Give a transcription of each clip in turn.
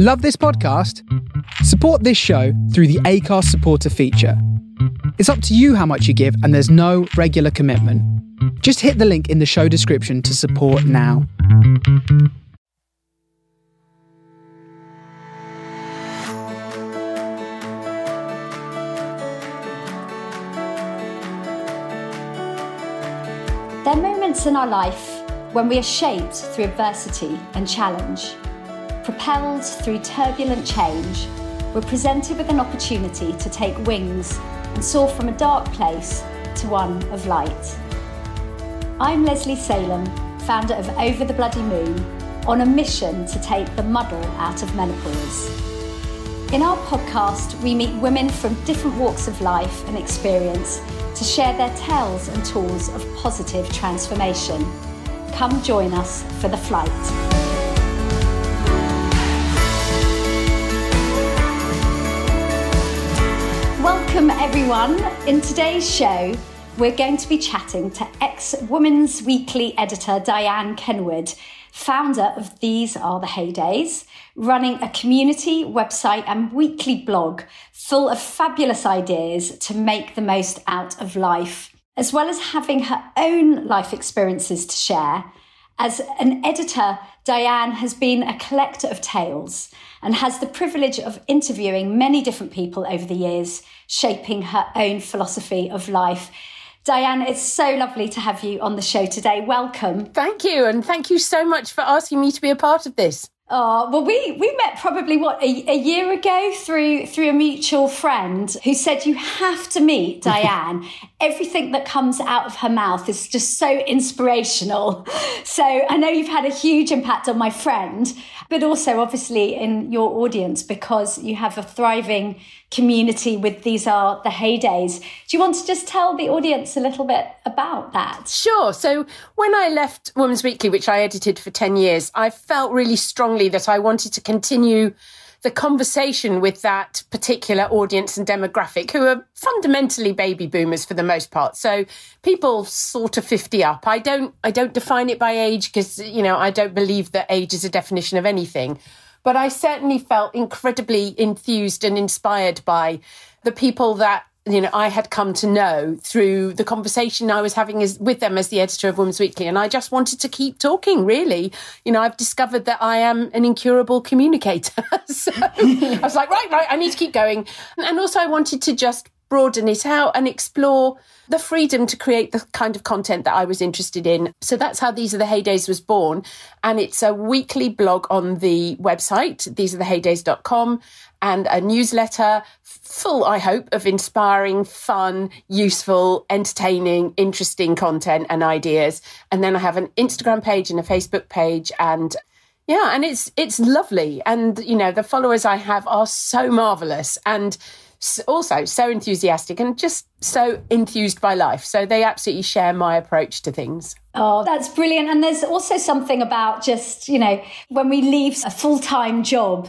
Love this podcast? Support this show through the Acast supporter feature. It's up to you how much you give, and there's no regular commitment. Just hit the link in the show description to support now. There are moments in our life when we are shaped through adversity and challenge. Propelled through turbulent change, we're presented with an opportunity to take wings and soar from a dark place to one of light. I'm Lesley Salem, founder of Over the Bloody Moon, on a mission to take the muddle out of menopause. In our podcast, we meet women from different walks of life and experience to share their tales and tools of positive transformation. Come join us for the flight. Welcome, everyone. In today's show, we're going to be chatting to ex Women's Weekly editor Diane Kenwood, founder of These Are the Heydays, running a community website and weekly blog full of fabulous ideas to make the most out of life, as well as having her own life experiences to share. As an editor, Diane has been a collector of tales and has the privilege of interviewing many different people over the years, shaping her own philosophy of life. Diane, it's so lovely to have you on the show today. Welcome. Thank you. And thank you so much for asking me to be a part of this. Oh well, we we met probably what a, a, year ago through through a mutual friend who said you have to meet Diane. Everything that comes out of her mouth is just so inspirational. So I know you've had a huge impact on my friend, but also obviously in your audience because you have a thriving community with these are the heydays. Do you want to just tell the audience a little bit about that? Sure. So when I left Women's Weekly, which I edited for 10 years, I felt really strongly that I wanted to continue the conversation with that particular audience and demographic who are fundamentally baby boomers for the most part. So people sort of 50 up. I don't i don't define it by age because you know i don't believe that age is a definition of anything. But I certainly felt incredibly enthused and inspired by the people that you know I had come to know through the conversation I was having as, with them as the editor of Women's Weekly, and I just wanted to keep talking. Really, you know, I've discovered that I am an incurable communicator, so I was like, right, right, I need to keep going, and also I wanted to just broaden it out and explore the freedom to create the kind of content that I was interested in. So that's how These Are the Heydays was born. And it's a weekly blog on the website, thesearetheheydays.com, and a newsletter full, I hope, of inspiring, fun, useful, entertaining, interesting content and ideas. And then I have an Instagram page and a Facebook page and yeah, and it's it's lovely. And you know, the followers I have are so marvelous and also so enthusiastic and just so enthused by life. So they absolutely share my approach to things. Oh, that's brilliant. And there's also something about just, you know, when we leave a full-time job,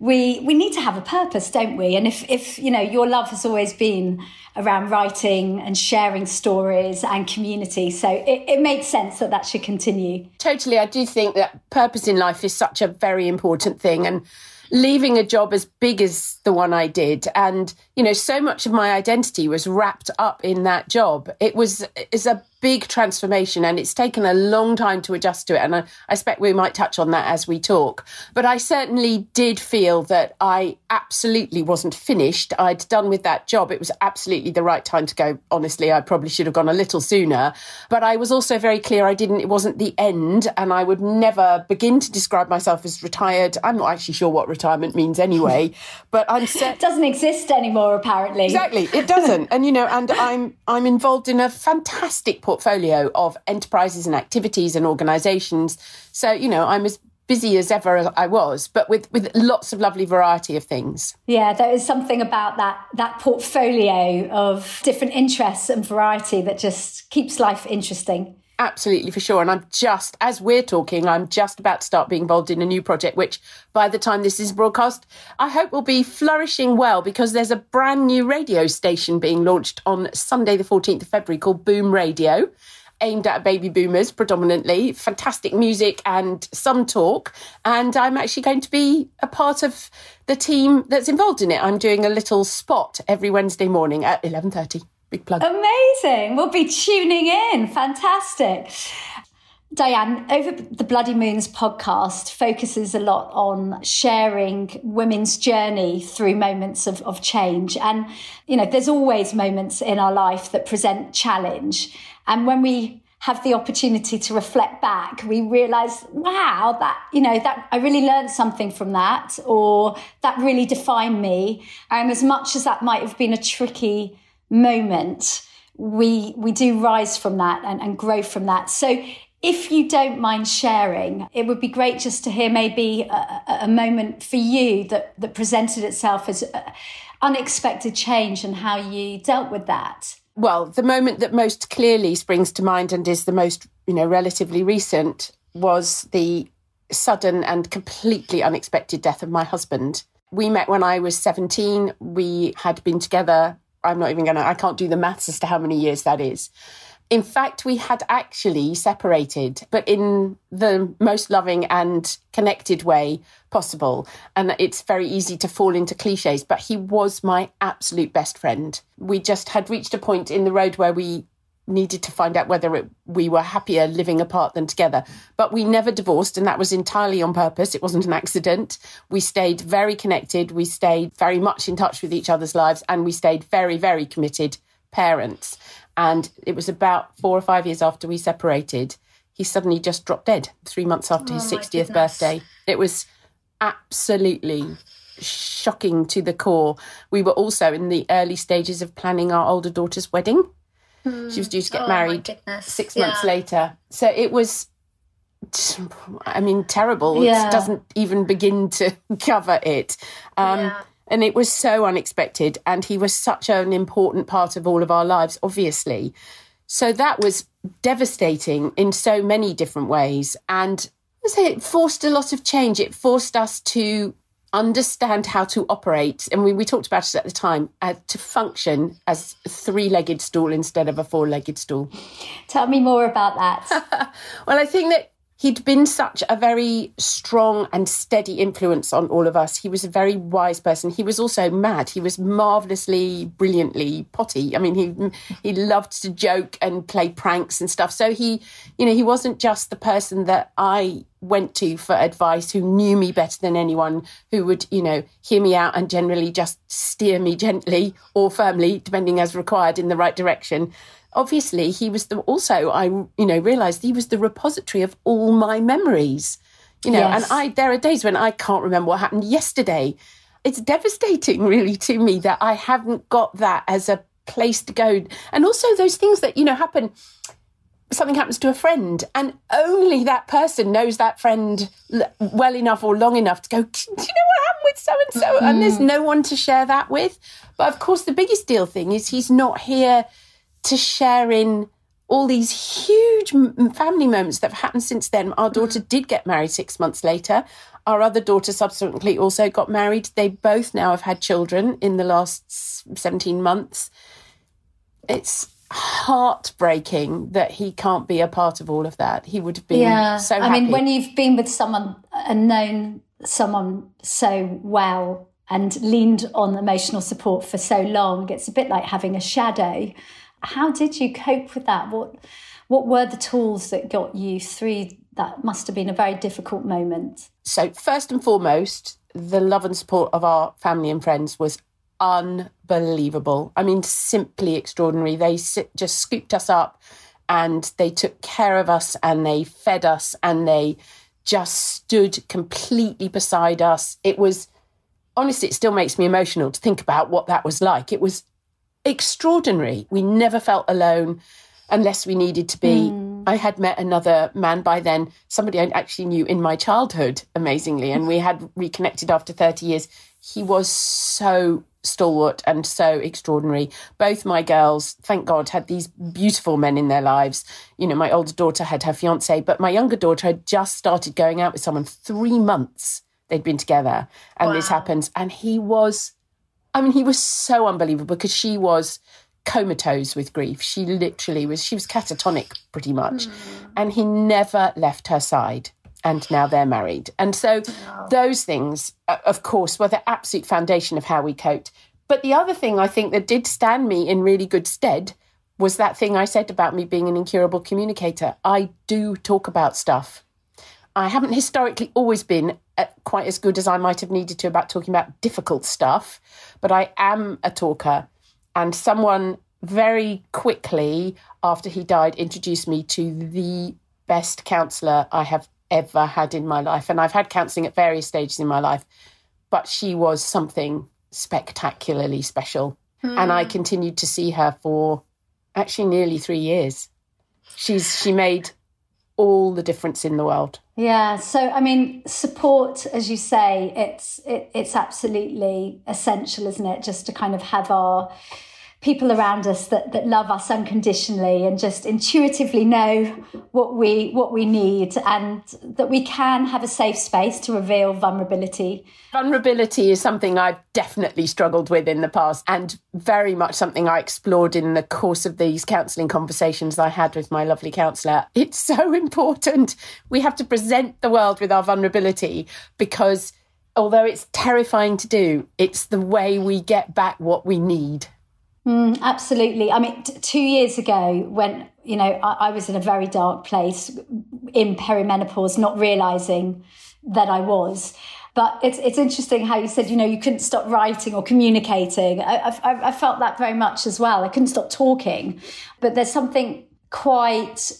we we need to have a purpose, don't we? And if if, you know, your love has always been around writing and sharing stories and community, so it, it makes sense that that should continue. Totally. I do think that purpose in life is such a very important thing and leaving a job as big as the one I did. And, you know, so much of my identity was wrapped up in that job. It was, it's a big transformation and it's taken a long time to adjust to it. And I, I expect we might touch on that as we talk. But I certainly did feel that I absolutely wasn't finished. I'd done with that job. It was absolutely the right time to go. Honestly, I probably should have gone a little sooner. But I was also very clear I didn't, it wasn't the end. And I would never begin to describe myself as retired. I'm not actually sure what retirement means anyway, but I'm set. it doesn't exist anymore, apparently. Exactly. It doesn't. and, you know, and I'm, I'm involved in a fantastic portfolio of enterprises and activities and organizations. So, you know, I'm as busy as ever I was, but with, with lots of lovely variety of things. Yeah, there is something about that that portfolio of different interests and variety that just keeps life interesting. Absolutely, for sure. And I'm just, as we're talking, I'm just about to start being involved in a new project, which by the time this is broadcast, I hope will be flourishing well because there's a brand new radio station being launched on Sunday, the 14th of February called Boom Radio. aimed at baby boomers predominantly. Fantastic music and some talk. And I'm actually going to be a part of the team that's involved in it. I'm doing a little spot every Wednesday morning at 11:30. Big plug. Amazing. We'll be tuning in. Fantastic. Diane, over the Bloody Moons podcast focuses a lot on sharing women's journey through moments of, of change. And, you know, there's always moments in our life that present challenge. And when we have the opportunity to reflect back, we realize, wow, that, you know, that I really learned something from that, or that really defined me. And as much as that might have been a tricky moment, we we do rise from that and, and grow from that. So if you don't mind sharing, it would be great just to hear maybe a, a moment for you that, that presented itself as uh, unexpected change and how you dealt with that. Well, the moment that most clearly springs to mind and is the most, you know, relatively recent was the sudden and completely unexpected death of my husband. We met when I was 17. We had been together. I'm not even going to, I can't do the maths as to how many years that is. In fact, we had actually separated, but in the most loving and connected way possible. And it's very easy to fall into cliches, but he was my absolute best friend. We just had reached a point in the road where we needed to find out whether it, we were happier living apart than together. But we never divorced, and that was entirely on purpose. It wasn't an accident. We stayed very connected. We stayed very much in touch with each other's lives, and we stayed very, very committed parents. And it was about four or five years after we separated, he suddenly just dropped dead three months after oh, his 60th birthday. It was absolutely shocking to the core. We were also in the early stages of planning our older daughter's wedding. Mm. She was due to get oh, married six yeah. months later. So it was, I mean, terrible. Yeah. It doesn't even begin to cover it. Um, yeah. And it was so unexpected. And he was such an important part of all of our lives, obviously. So that was devastating in so many different ways. And I say it forced a lot of change. It forced us to understand how to operate. And we, we talked about it at the time uh, to function as a three legged stool instead of a four legged stool. Tell me more about that. well, I think that he'd been such a very strong and steady influence on all of us. He was a very wise person. He was also mad. He was marvelously, brilliantly potty. I mean, he he loved to joke and play pranks and stuff. So he, you know, he wasn't just the person that I went to for advice who knew me better than anyone who would you know hear me out and generally just steer me gently or firmly depending as required in the right direction obviously he was the also I you know realized he was the repository of all my memories. You know, yes. and I there are days when I can't remember what happened yesterday. It's devastating really to me that I haven't got that as a place to go. And also those things that, you know, happen something happens to a friend and only that person knows that friend well enough or long enough to go do you know what happened with so and so and there's mm-hmm. no one to share that with but of course the biggest deal thing is he's not here to share in all these huge family moments that have happened since then. Our daughter did get married six months later. Our other daughter subsequently also got married. They both now have had children in the last 17 months. It's heartbreaking that he can't be a part of all of that. He would have been yeah. so happy. I mean, when you've been with someone uh, and known someone so well and leaned on emotional support for so long, it's a bit like having a shadow how did you cope with that? What what were the tools that got you through that must have been a very difficult moment? So first and foremost, the love and support of our family and friends was unbelievable. I mean, simply extraordinary. They just scooped us up and they took care of us and they fed us and they just stood completely beside us. It was honestly, it still makes me emotional to think about what that was like. It was extraordinary. We never felt alone unless we needed to be. Mm. I had met another man by then, somebody I actually knew in my childhood, amazingly, and we had reconnected after 30 years. He was so stalwart and so extraordinary. Both my girls, thank God, had these beautiful men in their lives. You know, my older daughter had her fiance, but my younger daughter had just started going out with someone three months they'd been together, and wow. this happens. And he was I mean, he was so unbelievable because she was comatose with grief. She literally was, she was catatonic pretty much. Mm. And he never left her side. And now they're married. And so those things, of course, were the absolute foundation of how we coped. But the other thing I think that did stand me in really good stead was that thing I said about me being an incurable communicator. I do talk about stuff. I haven't historically always been quite as good as I might have needed to about talking about difficult stuff, but I am a talker. And someone very quickly after he died introduced me to the best counsellor I have ever had in my life. And I've had counselling at various stages in my life, but she was something spectacularly special. Mm. And I hmm. continued to see her for actually nearly three years. She's she made all the difference in the world. Yeah. So I mean, support, as you say, it's it, it's absolutely essential, isn't it? Just to kind of have our people around us that, that love us unconditionally and just intuitively know what we what we need and that we can have a safe space to reveal vulnerability. Vulnerability is something I've definitely struggled with in the past and very much something I explored in the course of these counselling conversations I had with my lovely counsellor. It's so important. We have to present the world with our vulnerability because although it's terrifying to do, it's the way we get back what we need. Mm, absolutely. I mean, t- two years ago, when you know I, I was in a very dark place in perimenopause, not realizing that I was. But it's it's interesting how you said you know you couldn't stop writing or communicating. I, I, I felt that very much as well. I couldn't stop talking, but there's something quite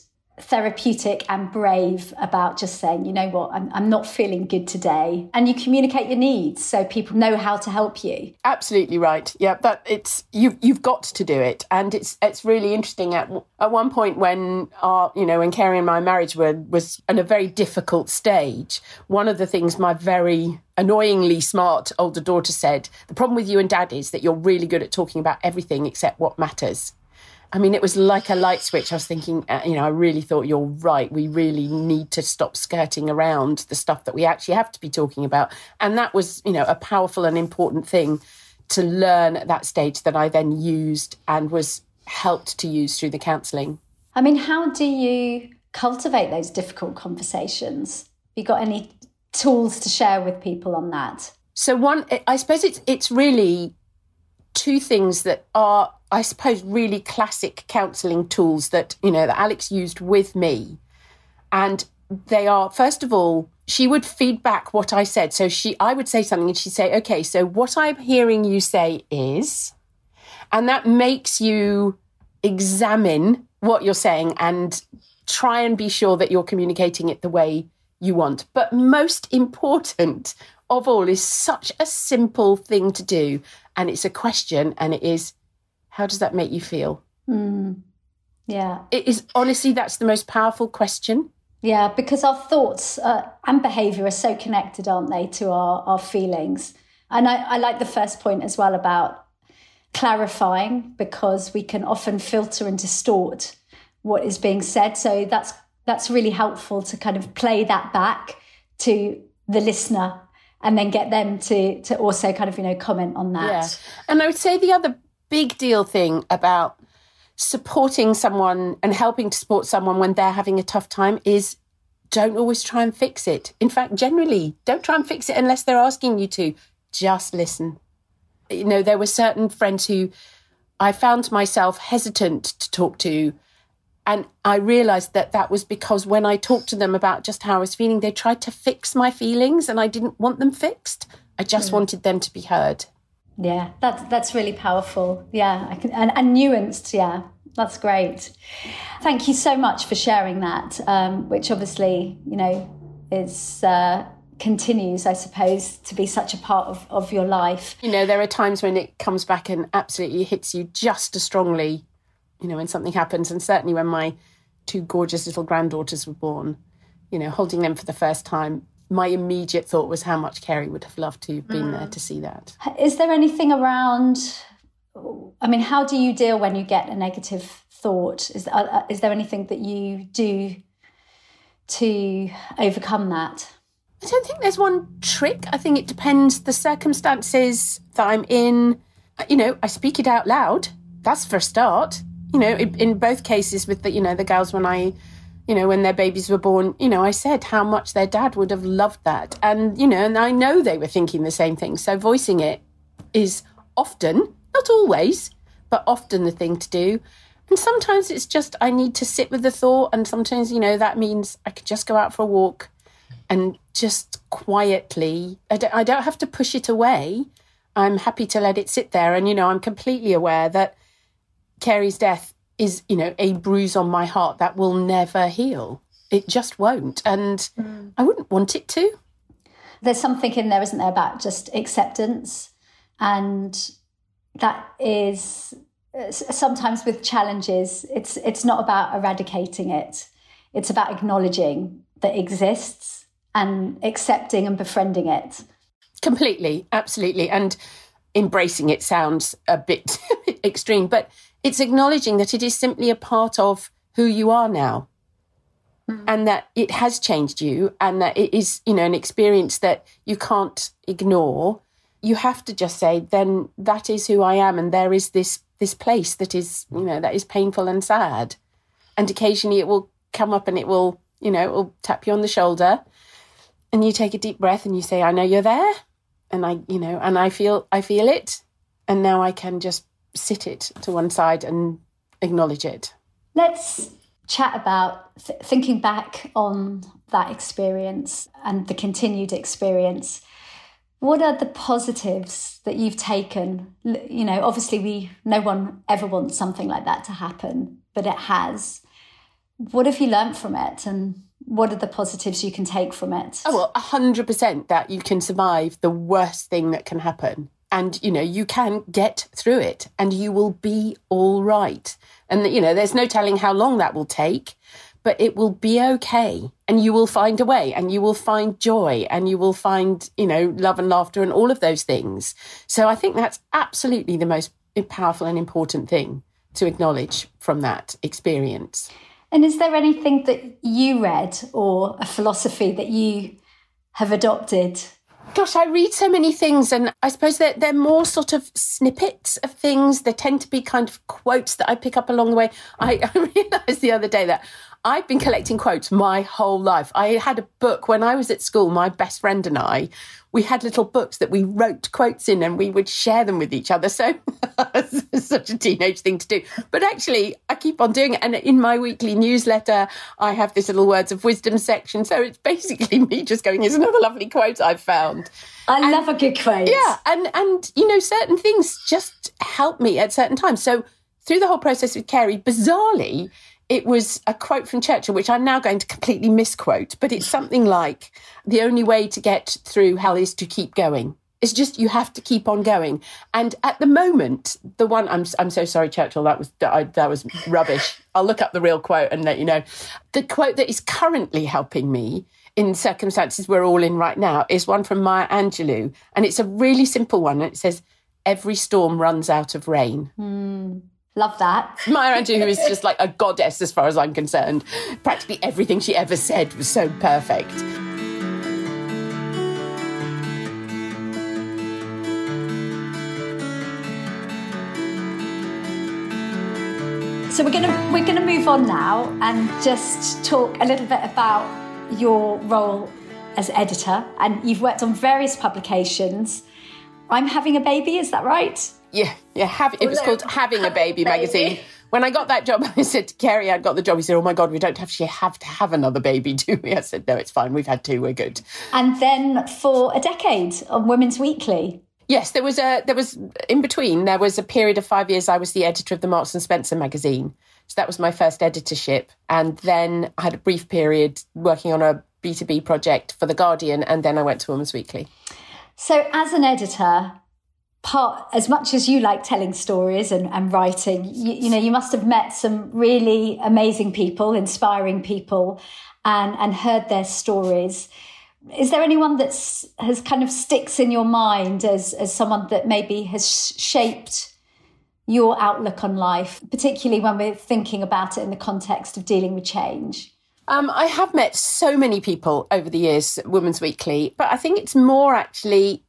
therapeutic and brave about just saying, you know what, I'm, I'm not feeling good today. And you communicate your needs so people know how to help you. Absolutely right. Yeah, that it's you you've got to do it. And it's it's really interesting at at one point when our, you know, when Carrie and my marriage were was in a very difficult stage, one of the things my very annoyingly smart older daughter said, the problem with you and dad is that you're really good at talking about everything except what matters. I mean, it was like a light switch. I was thinking, uh, you know, I really thought you're right. We really need to stop skirting around the stuff that we actually have to be talking about. And that was, you know, a powerful and important thing to learn at that stage that I then used and was helped to use through the counselling. I mean, how do you cultivate those difficult conversations? Have you got any tools to share with people on that? So one, I suppose it's it's really two things that are I suppose, really classic counselling tools that, you know, that Alex used with me. And they are, first of all, she would feedback what I said. So she, I would say something and she'd say, okay, so what I'm hearing you say is, and that makes you examine what you're saying and try and be sure that you're communicating it the way you want. But most important of all is such a simple thing to do. And it's a question and it is, how does that make you feel? Mm. Yeah. It is honestly, that's the most powerful question. Yeah, because our thoughts uh, and behavior are so connected, aren't they, to our, our feelings? And I, I like the first point as well about clarifying because we can often filter and distort what is being said. So that's that's really helpful to kind of play that back to the listener and then get them to to also kind of you know comment on that. Yeah. And I would say the other big deal thing about supporting someone and helping to support someone when they're having a tough time is don't always try and fix it. In fact, generally, don't try and fix it unless they're asking you to. Just listen. You know, there were certain friends who I found myself hesitant to talk to. And I realized that that was because when I talked to them about just how I was feeling, they tried to fix my feelings and I didn't want them fixed. I just mm. wanted them to be heard. Yeah, that's that's really powerful. Yeah, I can, and, and nuanced. Yeah, that's great. Thank you so much for sharing that, um, which obviously you know is. Uh, continues, I suppose, to be such a part of, of your life. You know, there are times when it comes back and absolutely hits you just as strongly, you know, when something happens. And certainly when my two gorgeous little granddaughters were born, you know, holding them for the first time, my immediate thought was how much Carrie would have loved to have been mm. there to see that. Is there anything around? I mean, how do you deal when you get a negative thought? Is uh, is there anything that you do to overcome that? I don't think there's one trick. I think it depends the circumstances that I'm in. You know, I speak it out loud. that's for a start. You know, in, both cases with the, you know, the girls when I, you know, when their babies were born, you know, I said how much their dad would have loved that. And, you know, and I know they were thinking the same thing. So voicing it is often, not always, but often the thing to do. And sometimes it's just I need to sit with the thought. And sometimes, you know, that means I could just go out for a walk and just quietly, I don't, I don't have to push it away. I'm happy to let it sit there. And, you know, I'm completely aware that Carey's death is, you know, a bruise on my heart that will never heal. It just won't. And mm. I wouldn't want it to. There's something in there, isn't there, about just acceptance. And that is sometimes with challenges, it's it's not about eradicating it. It's about acknowledging that exists and accepting and befriending it. Completely, absolutely. And embracing it sounds a bit extreme, but it's acknowledging that it is simply a part of who you are now. Mm. And that it has changed you, and that it is, you know, an experience that you can't ignore. You have to just say, then that is who I am, and there is this this place that is, you know, that is painful and sad. And occasionally it will come up and it will, you know, it will tap you on the shoulder, and you take a deep breath and you say, I know you're there, and I, you know, and I feel I feel it, and now I can just sit it to one side and acknowledge it. Let's chat about th- thinking back on that experience and the continued experience. What are the positives that you've taken? You know, obviously, we no one ever wants something like that to happen, but it has. What have you learned from it, and what are the positives you can take from it? Oh well, hundred percent that you can survive the worst thing that can happen and you know you can get through it and you will be all right. And you know there's no telling how long that will take but it will be okay and you will find a way and you will find joy and you will find you know love and laughter and all of those things. So i think that's absolutely the most powerful and important thing to acknowledge from that experience. And is there anything that you read or a philosophy that you have adopted Gosh, I read so many things, and I suppose that they're, they're more sort of snippets of things. They tend to be kind of quotes that I pick up along the way. I, I realized the other day that I've been collecting quotes my whole life. I had a book when I was at school, my best friend and I, we had little books that we wrote quotes in and we would share them with each other. So such a teenage thing to do. But actually, I keep on doing it. And in my weekly newsletter, I have this little words of wisdom section. So it's basically me just going, here's another lovely quote I've found. I and, love a good quote. Yeah. And, and, you know, certain things just help me at certain times. So through the whole process with Carey, bizarrely, it was a quote from Churchill, which I'm now going to completely misquote, but it's something like the only way to get through hell is to keep going. It's just you have to keep on going. And at the moment, the one I'm I'm so sorry, Churchill. That was that, that was rubbish. I'll look up the real quote and let you know. The quote that is currently helping me in circumstances we're all in right now is one from Maya Angelou, and it's a really simple one. And it says, "Every storm runs out of rain." Mm. Love that. Maya Angelou is just like a goddess as far as I'm concerned. Practically everything she ever said was so perfect. So we're gonna we're gonna move on now and just talk a little bit about your role as editor. And you've worked on various publications. I'm having a baby, is that right? Yeah, yeah. Have, it was called Having a Baby, magazine. When I got that job, I said to Kerry, I'd got the job. He said, "Oh my God, we don't actually have to have another baby, do we?" I said, "No, it's fine. We've had two. We're good." And then for a decade on Women's Weekly. Yes, there was a there was in between. There was a period of five years. I was the editor of the Marks and Spencer magazine, so that was my first editorship. And then I had a brief period working on a B two B project for the Guardian, and then I went to Women's Weekly. So, as an editor, part as much as you like telling stories and, and writing you, you, know you must have met some really amazing people inspiring people and and heard their stories. Is there anyone that's has kind of sticks in your mind as as someone that maybe has shaped your outlook on life particularly when we're thinking about it in the context of dealing with change? Um, I have met so many people over the years, Women's Weekly, but I think it's more actually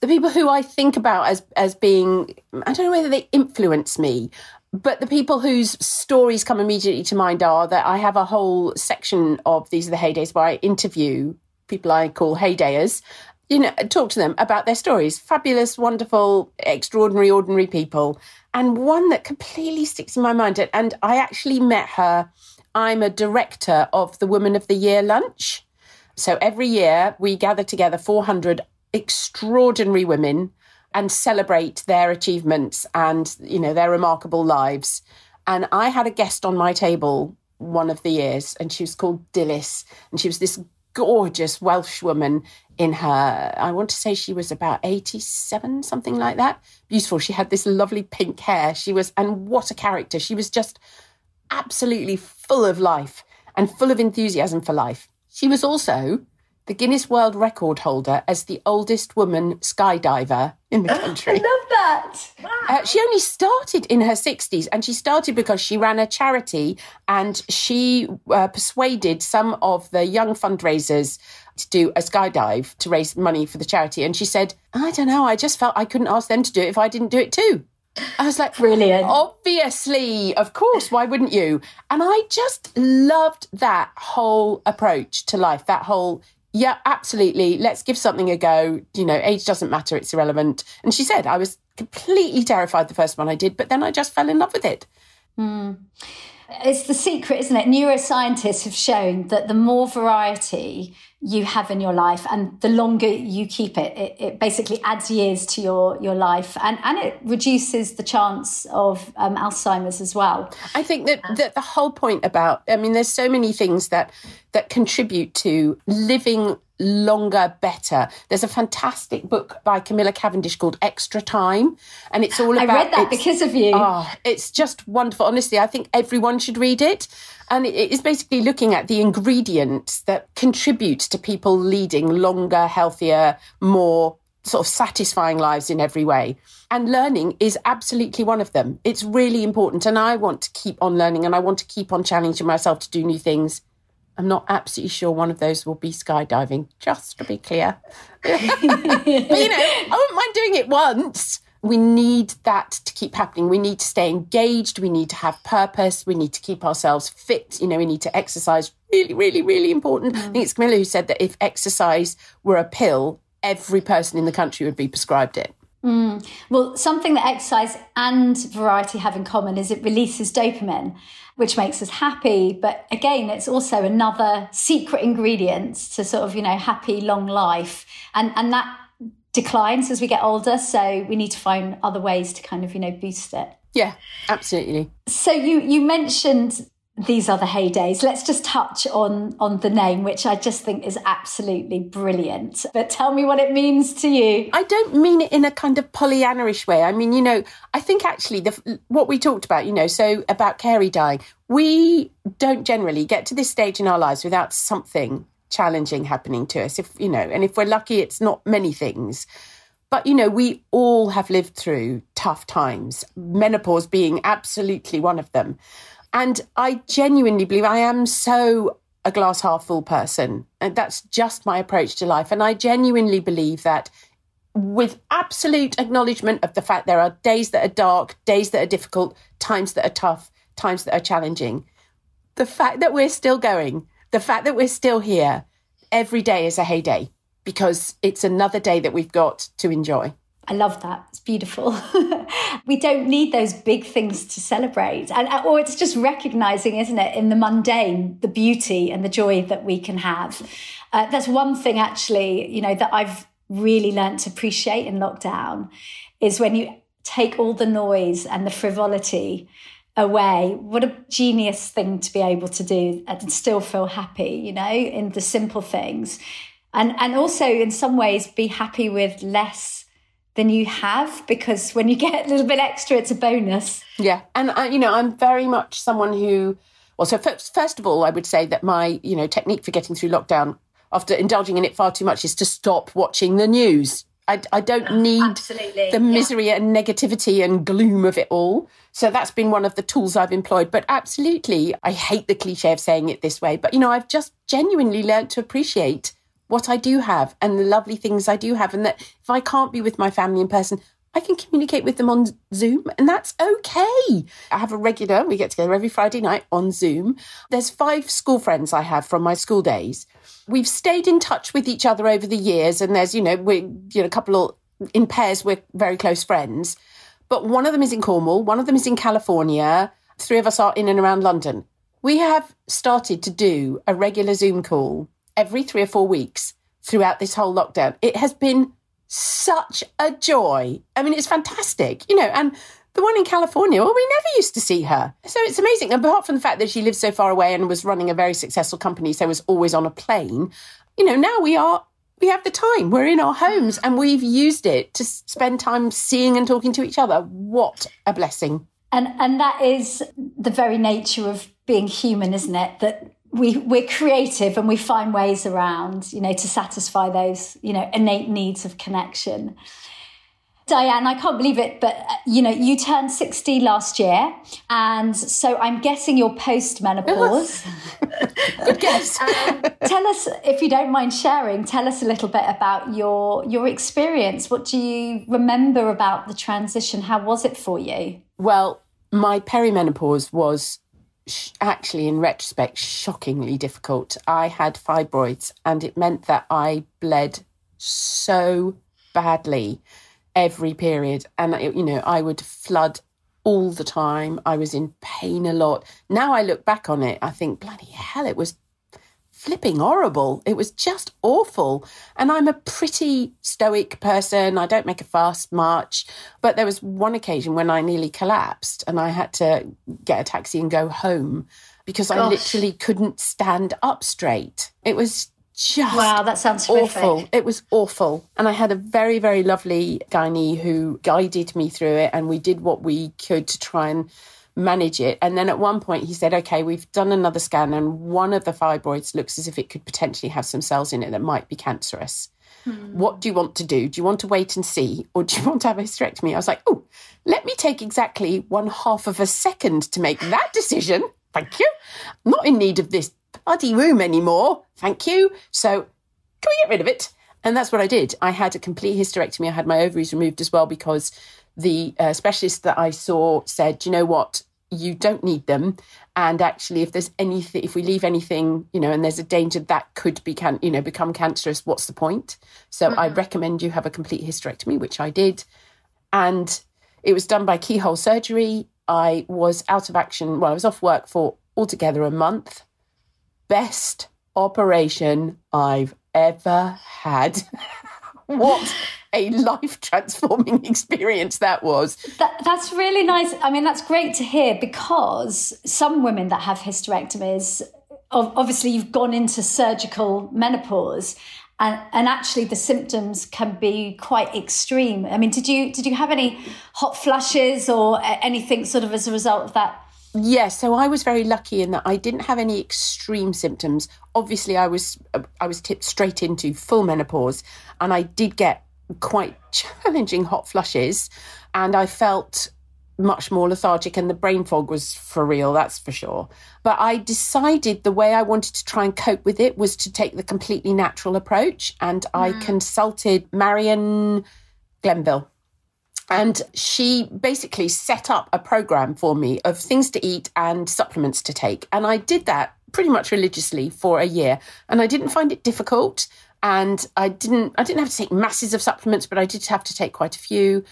the people who I think about as as being I don't know whether they influence me, but the people whose stories come immediately to mind are that I have a whole section of these are the heydays where I interview people I call heydayers, you know, talk to them about their stories. Fabulous, wonderful, extraordinary, ordinary people. And one that completely sticks in my mind, and I actually met her. I'm a director of the Woman of the Year lunch. So every year we gather together 400 extraordinary women and celebrate their achievements and you know their remarkable lives. And I had a guest on my table one of the years, and she was called Dilys, and she was this gorgeous Welsh woman in her, I want to say she was about 87, something like that. Beautiful. She had this lovely pink hair. She was, and what a character. She was just absolutely full of life and full of enthusiasm for life. She was also the Guinness World Record holder as the oldest woman skydiver in the country. I love that. Wow. Uh, she only started in her 60s and she started because she ran a charity and she uh, persuaded some of the young fundraisers to do a skydive to raise money for the charity. And she said, I don't know, I just felt I couldn't ask them to do it if I didn't do it too. I was like, brilliant. Obviously, of course, why wouldn't you? And I just loved that whole approach to life, that whole yeah, absolutely. Let's give something a go. You know, age doesn't matter, it's irrelevant. And she said, I was completely terrified the first one I did, but then I just fell in love with it. Mm. It's the secret, isn't it? Neuroscientists have shown that the more variety you have in your life and the longer you keep it, it, it basically adds years to your, your life and, and it reduces the chance of um, Alzheimer's as well. I think that, that the whole point about, I mean, there's so many things that, that contribute to living longer, better. There's a fantastic book by Camilla Cavendish called Extra Time, and it's all about. I read that because of you. Oh, it's just wonderful. Honestly, I think everyone should read it. And it is basically looking at the ingredients that contribute to people leading longer, healthier, more sort of satisfying lives in every way. And learning is absolutely one of them. It's really important. And I want to keep on learning and I want to keep on challenging myself to do new things I'm not absolutely sure one of those will be skydiving, just to be clear. but you know, I wouldn't mind doing it once. We need that to keep happening. We need to stay engaged. We need to have purpose. We need to keep ourselves fit. You know, we need to exercise. Really, really, really important. Mm. I think it's Camilla who said that if exercise were a pill, every person in the country would be prescribed it. Mm. Well, something that exercise and variety have in common is it releases dopamine, which makes us happy. But again, it's also another secret ingredient to sort of, you know, happy long life. And, and that declines as we get older. So we need to find other ways to kind of, you know, boost it. Yeah, absolutely. So you you mentioned these are the heydays. Let's just touch on on the name, which I just think is absolutely brilliant. But tell me what it means to you. I don't mean it in a kind of Pollyannaish way. I mean, you know, I think actually the what we talked about, you know, so about Carey dying, we don't generally get to this stage in our lives without something challenging happening to us. If you know, and if we're lucky, it's not many things. But, you know, we all have lived through tough times, menopause being absolutely one of them. And I genuinely believe I am so a glass half full person. And that's just my approach to life. And I genuinely believe that with absolute acknowledgement of the fact there are days that are dark, days that are difficult, times that are tough, times that are challenging. The fact that we're still going, the fact that we're still here, every day is a heyday because it's another day that we've got to enjoy. I love that. It's beautiful. we don't need those big things to celebrate. And or it's just recognizing, isn't it, in the mundane, the beauty and the joy that we can have. Uh, that's one thing actually, you know, that I've really learned to appreciate in lockdown is when you take all the noise and the frivolity away. What a genius thing to be able to do and still feel happy, you know, in the simple things. And and also in some ways be happy with less than you have because when you get a little bit extra, it's a bonus. Yeah. And, I, you know, I'm very much someone who, well, so first, first of all, I would say that my, you know, technique for getting through lockdown after indulging in it far too much is to stop watching the news. I, I don't ah, need Absolutely. the misery yeah. and negativity and gloom of it all. So that's been one of the tools I've employed. But absolutely, I hate the cliche of saying it this way. But, you know, I've just genuinely learned to appreciate what I do have and the lovely things I do have. And that if I can't be with my family in person, I can communicate with them on Zoom and that's okay. I have a regular, we get together every Friday night on Zoom. There's five school friends I have from my school days. We've stayed in touch with each other over the years and there's, you know, we you know, a couple of in pairs, we're very close friends. But one of them is in Cornwall, one of them is in California, three of us are in and around London. We have started to do a regular Zoom call every three or four weeks throughout this whole lockdown. It has been such a joy. I mean, it's fantastic, you know, and the one in California, well, we never used to see her. So it's amazing. And apart from the fact that she lives so far away and was running a very successful company, so was always on a plane, you know, now we are we have the time. We're in our homes and we've used it to spend time seeing and talking to each other. What a blessing. And and that is the very nature of being human, isn't it? That we we're creative and we find ways around, you know, to satisfy those, you know, innate needs of connection. Diane, I can't believe it, but uh, you know, you turned 60 last year, and so I'm guessing you're post menopause. Good guess. um, tell us, if you don't mind sharing, tell us a little bit about your your experience. What do you remember about the transition? How was it for you? Well, my perimenopause was sh- actually, in retrospect, shockingly difficult. I had fibroids, and it meant that I bled so badly every period. And, you know, I would flood all the time. I was in pain a lot. Now I look back on it, I think, bloody hell, it was flipping horrible. It was just awful. And I'm a pretty stoic person. I don't make a fast march. But there was one occasion when I nearly collapsed and I had to get a taxi and go home because Gosh. I literally couldn't stand up straight. It was just wow, that sounds awful. Horrific. It was awful, and I had a very, very lovely gynae who guided me through it, and we did what we could to try and manage it. And then at one point, he said, "Okay, we've done another scan, and one of the fibroids looks as if it could potentially have some cells in it that might be cancerous." Hmm. What do you want to do? Do you want to wait and see, or do you want to have a hysterectomy? I was like, oh, let me take exactly one half of a second to make that decision. Thank you. I'm not in need of this bloody womb anymore. Thank you. So can we get rid of it? And that's what I did. I had a complete hysterectomy. I had my ovaries removed as well because the uh, specialist that I saw said, you know what? You don't need them. And actually, if there's anything, if we leave anything, you know, and there's a danger that could be, can, you know, become cancerous, what's the point? So mm-hmm. I recommend you have a complete hysterectomy, which I did. And it was done by keyhole surgery. I was out of action. Well, I was off work for altogether a month best operation I've ever had. what a life transforming experience that was. That, that's really nice. I mean, that's great to hear because some women that have hysterectomies, obviously, you've gone into surgical menopause. And, and actually the symptoms can be quite extreme. I mean, did you did you have any hot flushes or anything sort of as a result of that Yes, so I was very lucky in that I didn't have any extreme symptoms. Obviously, I was I was tipped straight into full menopause, and I did get quite challenging hot flushes, and I felt much more lethargic, and the brain fog was for real, that's for sure. But I decided the way I wanted to try and cope with it was to take the completely natural approach, and mm. I consulted Marilyn Glenville and she basically set up a program for me of things to eat and supplements to take. And I did that pretty much religiously for a year. And I didn't find it difficult. And I didn't I didn't have to take masses of supplements, but I did have to take quite a few.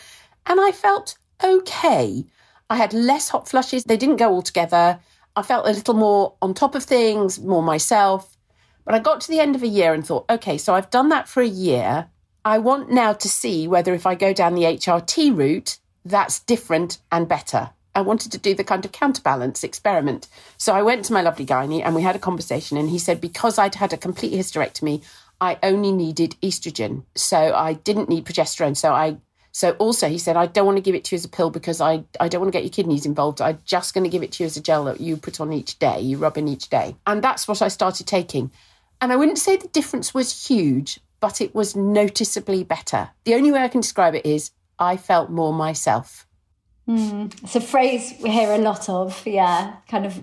And I felt okay. I had less hot flushes. They didn't go all together. I felt a little more on top of things, more myself. But I got to the end of a year and thought, okay, so I've done that for a year. I want now to see whether if I go down the HRT route, that's different and better. I wanted to do the kind of counterbalance experiment. So I went to my lovely gynae and we had a conversation and he said because I'd had a complete hysterectomy, I only needed estrogen. So I didn't need progesterone. So I so also he said I don't want to give it to you as a pill because I I don't want to get your kidneys involved. I'm just going to give it to you as a gel that you put on each day, you rub in each day. And that's what I started taking. And I wouldn't say the difference was huge, but it was noticeably better. The only way I can describe it is I felt more myself. Mm. It's a phrase we hear a lot of. Yeah, kind of.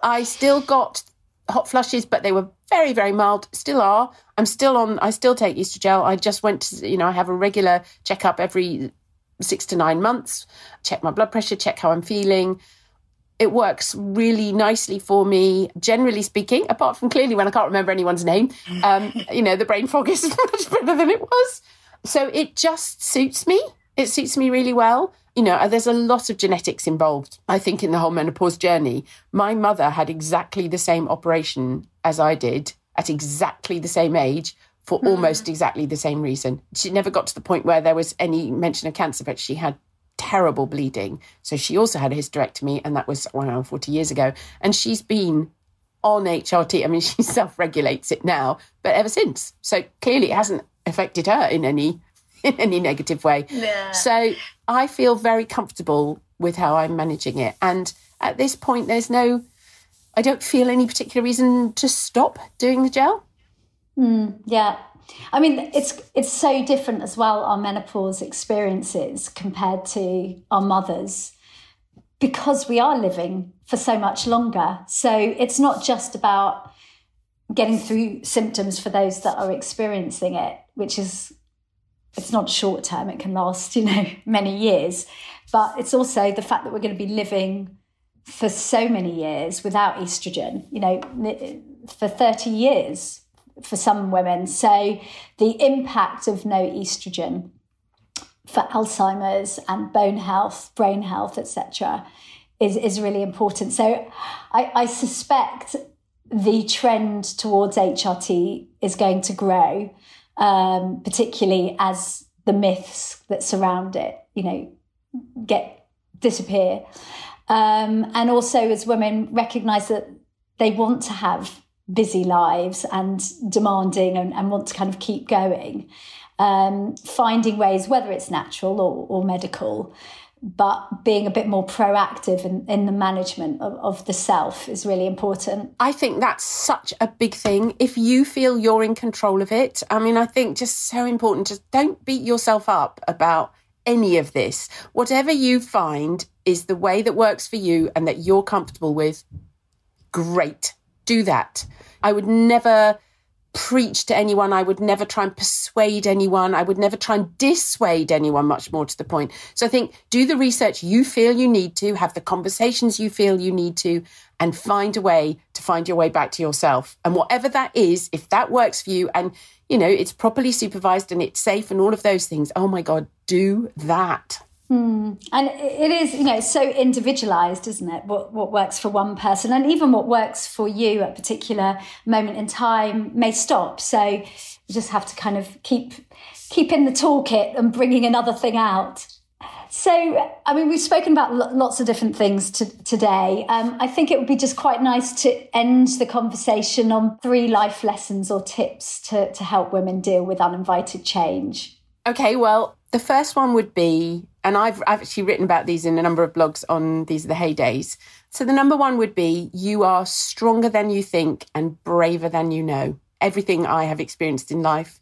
I still got hot flushes, but they were very, very mild. Still are. I'm still on, I still take Oestrogel. I just went to, you know, I have a regular checkup every six to nine months, check my blood pressure, check how I'm feeling. It works really nicely for me, generally speaking, apart from clearly when I can't remember anyone's name. Um, you know, the brain fog is much better than it was. So it just suits me. It suits me really well. You know, there's a lot of genetics involved, I think, in the whole menopause journey. My mother had exactly the same operation as I did at exactly the same age for mm. almost exactly the same reason. She never got to the point where there was any mention of cancer, but she had terrible bleeding. So she also had a hysterectomy, and that was around 40 years ago. And she's been on HRT. I mean, she self regulates it now, but ever since. So clearly it hasn't affected her in any in any negative way. Yeah. So I feel very comfortable with how I'm managing it. And at this point, there's no, I don't feel any particular reason to stop doing the gel. Mm, yeah. I mean, it's it's so different as well. Our menopause experiences compared to our mothers, because we are living for so much longer. So it's not just about getting through symptoms for those that are experiencing it, which is it's not short term. It can last, you know, many years. But it's also the fact that we're going to be living for so many years without estrogen. You know, for thirty years for some women. So the impact of no estrogen for Alzheimer's and bone health, brain health, etc., is, is really important. So I, I suspect the trend towards HRT is going to grow, um, particularly as the myths that surround it, you know, get disappear. Um, and also as women recognize that they want to have busy lives and demanding and, and want to kind of keep going, um, finding ways, whether it's natural or, or medical, but being a bit more proactive in, in the management of, of, the self is really important. I think that's such a big thing. If you feel you're in control of it, I mean, I think just so important. Just don't beat yourself up about any of this. Whatever you find is the way that works for you and that you're comfortable with, great do that. I would never preach to anyone. I would never try and persuade anyone. I would never try and dissuade anyone, much more to the point. So I think do the research you feel you need to, have the conversations you feel you need to, and find a way to find your way back to yourself. And whatever that is, if that works for you and, you know, it's properly supervised and it's safe and all of those things, oh my God, do that. Mm. And it is, you know, so individualized, isn't it? What what works for one person, and even what works for you at a particular moment in time may stop. So you just have to kind of keep keep in the toolkit and bringing another thing out. So, I mean, we've spoken about lots of different things to, today. Um, I think it would be just quite nice to end the conversation on three life lessons or tips to, to help women deal with uninvited change. Okay, well, the first one would be and I've, actually written about these in a number of blogs on these are the heydays. So the number one would be you are stronger than you think and braver than you know. Everything I have experienced in life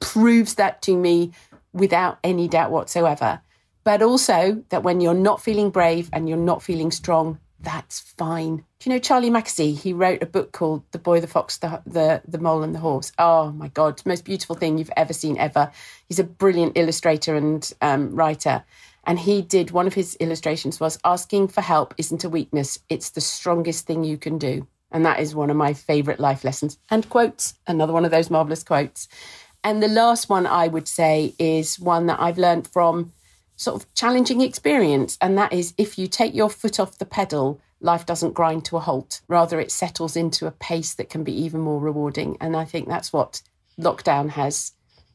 proves that to me without any doubt whatsoever. But also that when you're not feeling brave and you're not feeling strong, that's fine. Do you know Charlie Mackesy? He wrote a book called The Boy, the Fox, the, the, the Mole and the Horse. Oh my God, most beautiful thing you've ever seen ever. He's a brilliant illustrator and um, writer. And he did one of his illustrations was asking for help isn't a weakness, it's the strongest thing you can do. And that is one of my favorite life lessons. And quotes, another one of those marvelous quotes. And the last one I would say is one that I've learned from sort of challenging experience. And that is if you take your foot off the pedal, life doesn't grind to a halt. Rather, it settles into a pace that can be even more rewarding. And I think that's what lockdown has,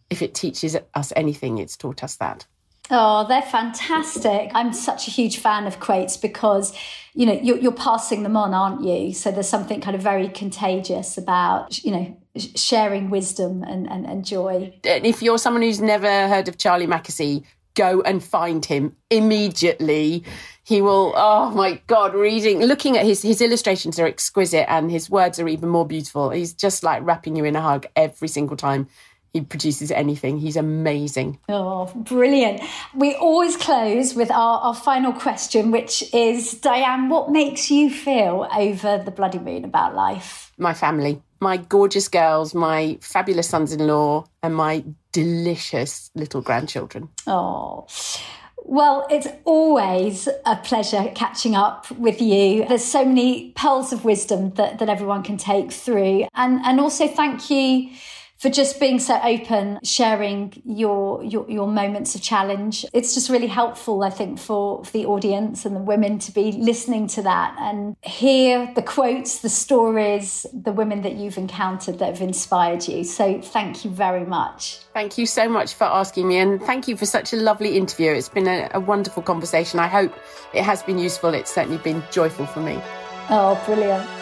if it teaches us anything, it's taught us that. Oh, they're fantastic. I'm such a huge fan of quotes because, you know, you're, you're, passing them on, aren't you? So there's something kind of very contagious about, you know, sharing wisdom and, and, and joy. If you're someone who's never heard of Charlie Mackesy, go and find him immediately. He will, oh my God, reading, looking at his, his illustrations are exquisite and his words are even more beautiful. He's just like wrapping you in a hug every single time he produces anything. He's amazing. Oh, brilliant. We always close with our, our final question, which is Diane, what makes you feel over the bloody moon about life? My family. My gorgeous girls, my fabulous sons in law, and my delicious little grandchildren. Oh. Well, it's always a pleasure catching up with you. There's so many pearls of wisdom that, that everyone can take through. And, and also, thank you for just being so open, sharing your, your, your moments of challenge. It's just really helpful, I think, for, for the audience and the women to be listening to that and hear the quotes, the stories, the women that you've encountered that have inspired you. So thank you very much. Thank you so much for asking me, and thank you for such a lovely interview. It's been a, a wonderful conversation. I hope it has been useful. It's certainly been joyful for me. Oh, brilliant.